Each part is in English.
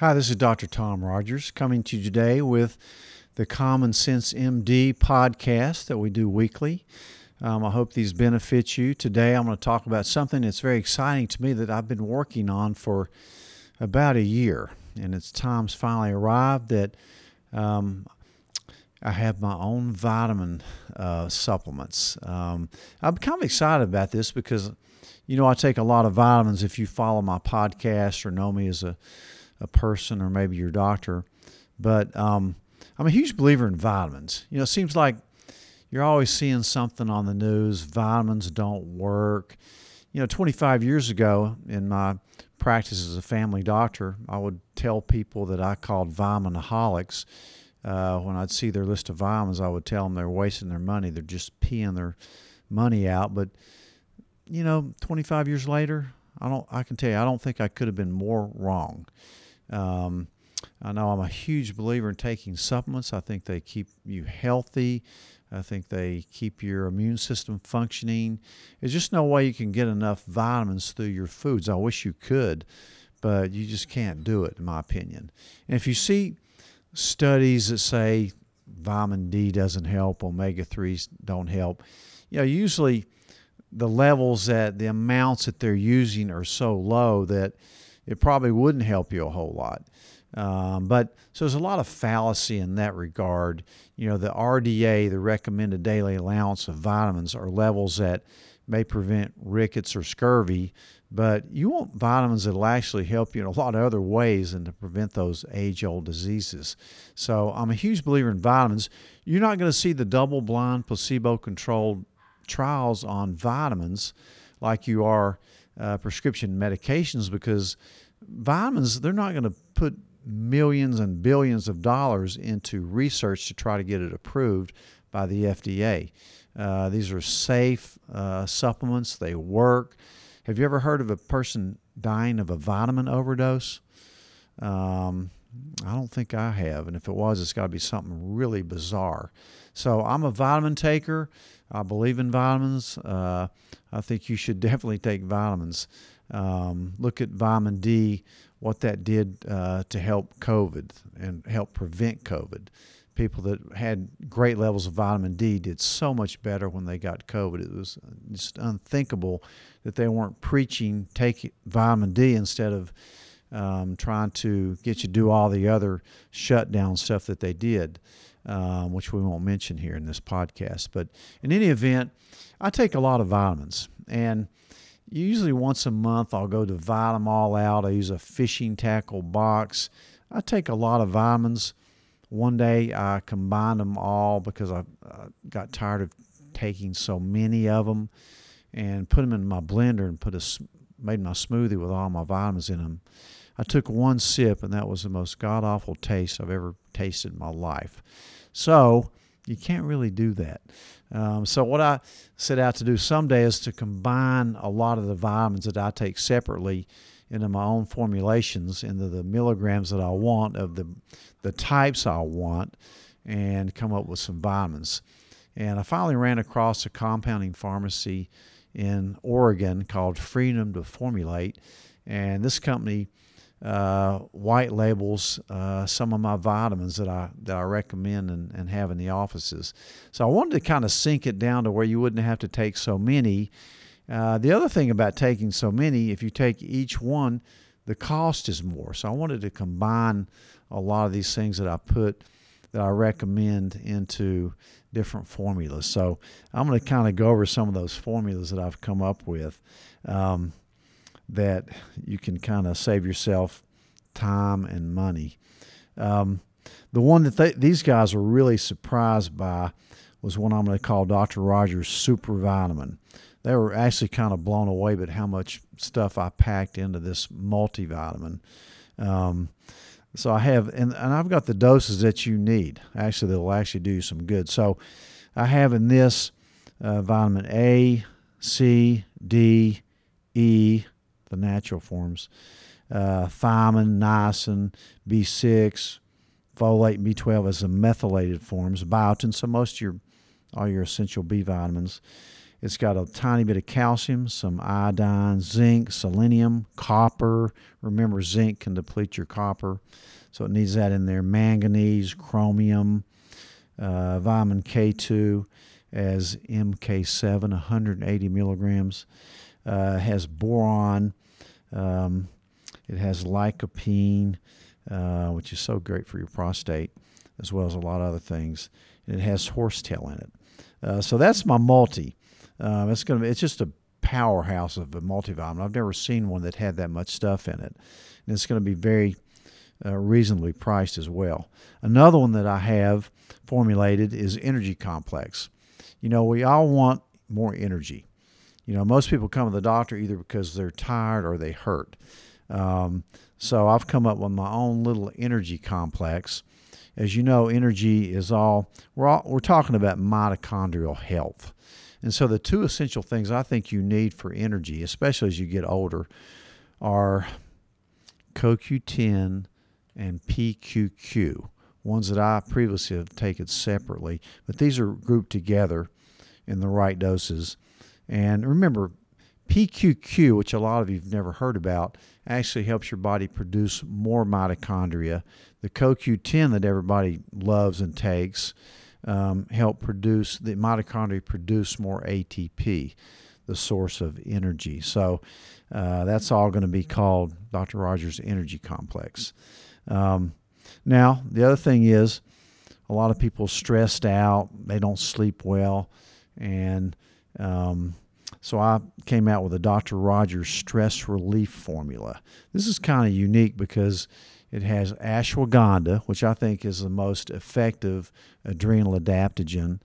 Hi, this is Dr. Tom Rogers coming to you today with the Common Sense MD podcast that we do weekly. Um, I hope these benefit you. Today, I'm going to talk about something that's very exciting to me that I've been working on for about a year, and it's time's finally arrived that um, I have my own vitamin uh, supplements. Um, I'm kind of excited about this because, you know, I take a lot of vitamins. If you follow my podcast or know me as a a person or maybe your doctor. But um, I'm a huge believer in vitamins. You know, it seems like you're always seeing something on the news vitamins don't work. You know, 25 years ago in my practice as a family doctor, I would tell people that I called vitaminaholics. Uh, when I'd see their list of vitamins, I would tell them they're wasting their money. They're just peeing their money out. But, you know, 25 years later, I don't. I can tell you, I don't think I could have been more wrong. Um, I know I'm a huge believer in taking supplements. I think they keep you healthy. I think they keep your immune system functioning. There's just no way you can get enough vitamins through your foods. I wish you could, but you just can't do it, in my opinion. And if you see studies that say vitamin D doesn't help, omega 3s don't help, you know, usually the levels that the amounts that they're using are so low that it probably wouldn't help you a whole lot. Um, but so there's a lot of fallacy in that regard. You know, the RDA, the recommended daily allowance of vitamins, are levels that may prevent rickets or scurvy, but you want vitamins that will actually help you in a lot of other ways and to prevent those age old diseases. So I'm a huge believer in vitamins. You're not going to see the double blind, placebo controlled trials on vitamins like you are uh, prescription medications because vitamins, they're not going to put millions and billions of dollars into research to try to get it approved by the FDA. Uh, these are safe uh, supplements, they work. Have you ever heard of a person dying of a vitamin overdose? Um, I don't think I have. And if it was, it's got to be something really bizarre. So I'm a vitamin taker. I believe in vitamins. Uh, I think you should definitely take vitamins. Um, look at vitamin D, what that did uh, to help COVID and help prevent COVID. People that had great levels of vitamin D did so much better when they got COVID. It was just unthinkable that they weren't preaching take vitamin D instead of um, trying to get you to do all the other shutdown stuff that they did, um, which we won't mention here in this podcast. But in any event, I take a lot of vitamins, and usually once a month I'll go to Vitamin All Out. I use a fishing tackle box. I take a lot of vitamins. One day I combined them all because I uh, got tired of taking so many of them and put them in my blender and put a made my smoothie with all my vitamins in them I took one sip, and that was the most god awful taste I've ever tasted in my life. So you can't really do that. Um, so what I set out to do someday is to combine a lot of the vitamins that I take separately into my own formulations into the milligrams that I want of the the types I want and come up with some vitamins. And I finally ran across a compounding pharmacy in Oregon called Freedom to Formulate, and this company uh, white labels uh, some of my vitamins that I that I recommend and, and have in the offices. So I wanted to kind of sink it down to where you wouldn't have to take so many. Uh, the other thing about taking so many, if you take each one, the cost is more. So I wanted to combine a lot of these things that I put that I recommend into different formulas. So I'm going to kind of go over some of those formulas that I've come up with. Um, that you can kind of save yourself time and money. Um, the one that they, these guys were really surprised by was one I'm going to call Dr. Rogers Super Vitamin. They were actually kind of blown away by how much stuff I packed into this multivitamin. Um, so I have, and, and I've got the doses that you need. Actually, they'll actually do you some good. So I have in this uh, vitamin A, C, D, E, the natural forms, uh, thiamine, niacin, B6, folate, and B12 as the methylated forms, biotin, so most of your all your essential B vitamins. It's got a tiny bit of calcium, some iodine, zinc, selenium, copper. Remember, zinc can deplete your copper, so it needs that in there. Manganese, chromium, uh, vitamin K2 as MK7, 180 milligrams. Uh, has boron. Um, it has lycopene, uh, which is so great for your prostate, as well as a lot of other things. And it has horsetail in it. Uh, so that's my multi. Uh, it's gonna. It's just a powerhouse of a multivitamin. I've never seen one that had that much stuff in it, and it's going to be very uh, reasonably priced as well. Another one that I have formulated is Energy Complex. You know, we all want more energy. You know, most people come to the doctor either because they're tired or they hurt. Um, so I've come up with my own little energy complex. As you know, energy is all we're all, we're talking about mitochondrial health. And so the two essential things I think you need for energy, especially as you get older, are CoQ10 and PQQ, ones that I previously have taken separately, but these are grouped together in the right doses. And remember, PQQ, which a lot of you've never heard about, actually helps your body produce more mitochondria. The CoQ10 that everybody loves and takes um, help produce the mitochondria produce more ATP, the source of energy. So uh, that's all going to be called Dr. Rogers Energy Complex. Um, now the other thing is, a lot of people stressed out. They don't sleep well, and um, so I came out with a Dr. Rogers stress relief formula. This is kind of unique because it has ashwagandha, which I think is the most effective adrenal adaptogen.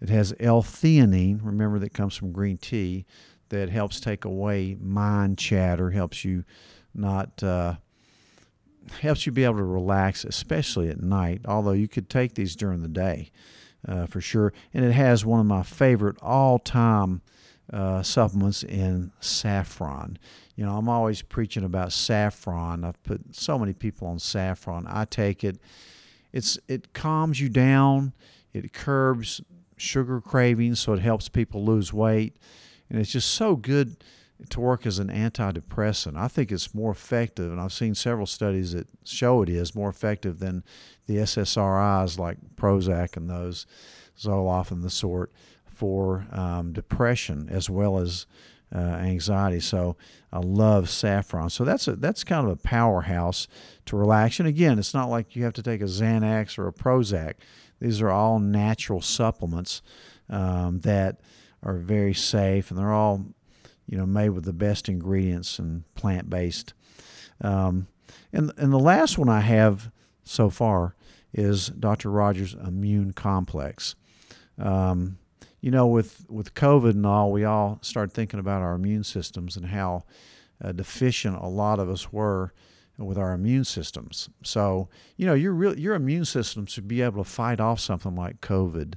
It has L-theanine, remember that comes from green tea, that helps take away mind chatter, helps you not uh, helps you be able to relax, especially at night. Although you could take these during the day, uh, for sure. And it has one of my favorite all-time uh, supplements in saffron. You know, I'm always preaching about saffron. I've put so many people on saffron. I take it. It's it calms you down. It curbs sugar cravings, so it helps people lose weight, and it's just so good to work as an antidepressant. I think it's more effective, and I've seen several studies that show it is more effective than the SSRIs like Prozac and those Zoloft and the sort for um, depression as well as uh, anxiety. So I love saffron. So that's a that's kind of a powerhouse to relax. And again, it's not like you have to take a Xanax or a Prozac. These are all natural supplements um, that are very safe, and they're all you know made with the best ingredients and plant based. Um, and and the last one I have so far is Dr. Rogers Immune Complex. Um, you know, with with COVID and all, we all started thinking about our immune systems and how uh, deficient a lot of us were with our immune systems. So, you know, your real your immune system should be able to fight off something like COVID.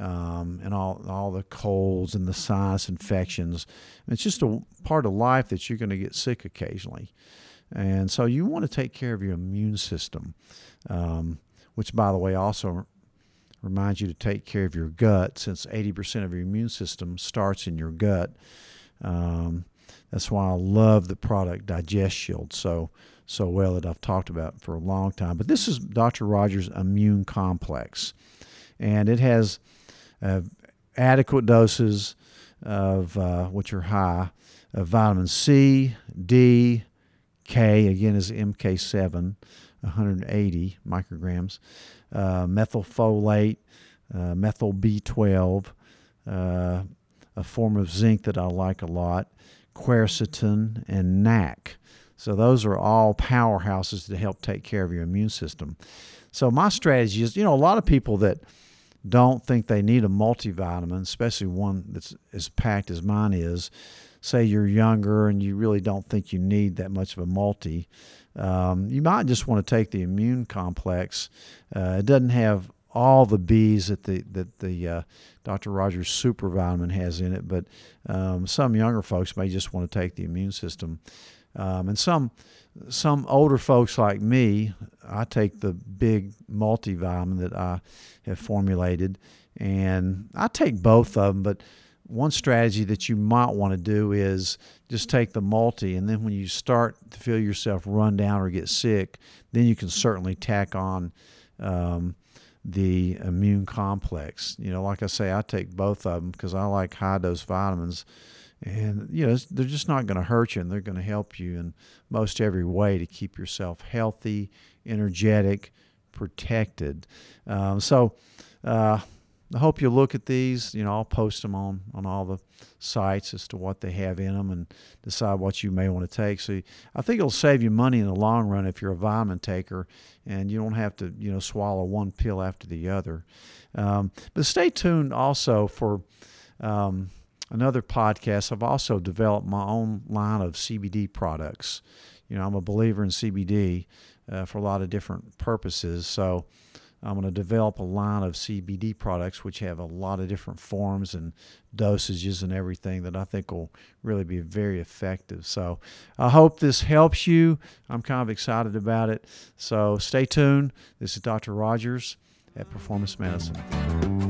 Um, and all all the colds and the sinus infections. And it's just a part of life that you're going to get sick occasionally, and so you want to take care of your immune system, um, which, by the way, also reminds you to take care of your gut since 80% of your immune system starts in your gut. Um, that's why I love the product Digest Shield so so well that I've talked about for a long time. But this is Dr. Rogers Immune Complex, and it has uh, adequate doses of uh, which are high of vitamin C, D, K. Again, is MK7, 180 micrograms uh, methylfolate, uh, methyl B12, uh, a form of zinc that I like a lot, quercetin, and NAC. So those are all powerhouses to help take care of your immune system. So my strategy is, you know, a lot of people that don't think they need a multivitamin, especially one that's as packed as mine is. Say you're younger and you really don't think you need that much of a multi. Um, you might just want to take the immune complex. Uh, it doesn't have all the B's that the that the uh, Dr. Rogers super vitamin has in it, but um, some younger folks may just want to take the immune system, um, and some some older folks like me, I take the big multivitamin that I have formulated, and I take both of them, but one strategy that you might want to do is just take the multi, and then when you start to feel yourself run down or get sick, then you can certainly tack on um, the immune complex. You know, like I say, I take both of them because I like high dose vitamins, and you know they're just not going to hurt you, and they're going to help you in most every way to keep yourself healthy, energetic, protected. Um, so. Uh, I hope you'll look at these. You know, I'll post them on, on all the sites as to what they have in them and decide what you may want to take. So I think it'll save you money in the long run if you're a vitamin taker and you don't have to, you know, swallow one pill after the other. Um, but stay tuned also for um, another podcast. I've also developed my own line of CBD products. You know, I'm a believer in CBD uh, for a lot of different purposes. So, I'm going to develop a line of CBD products which have a lot of different forms and dosages and everything that I think will really be very effective. So I hope this helps you. I'm kind of excited about it. So stay tuned. This is Dr. Rogers at Performance Medicine.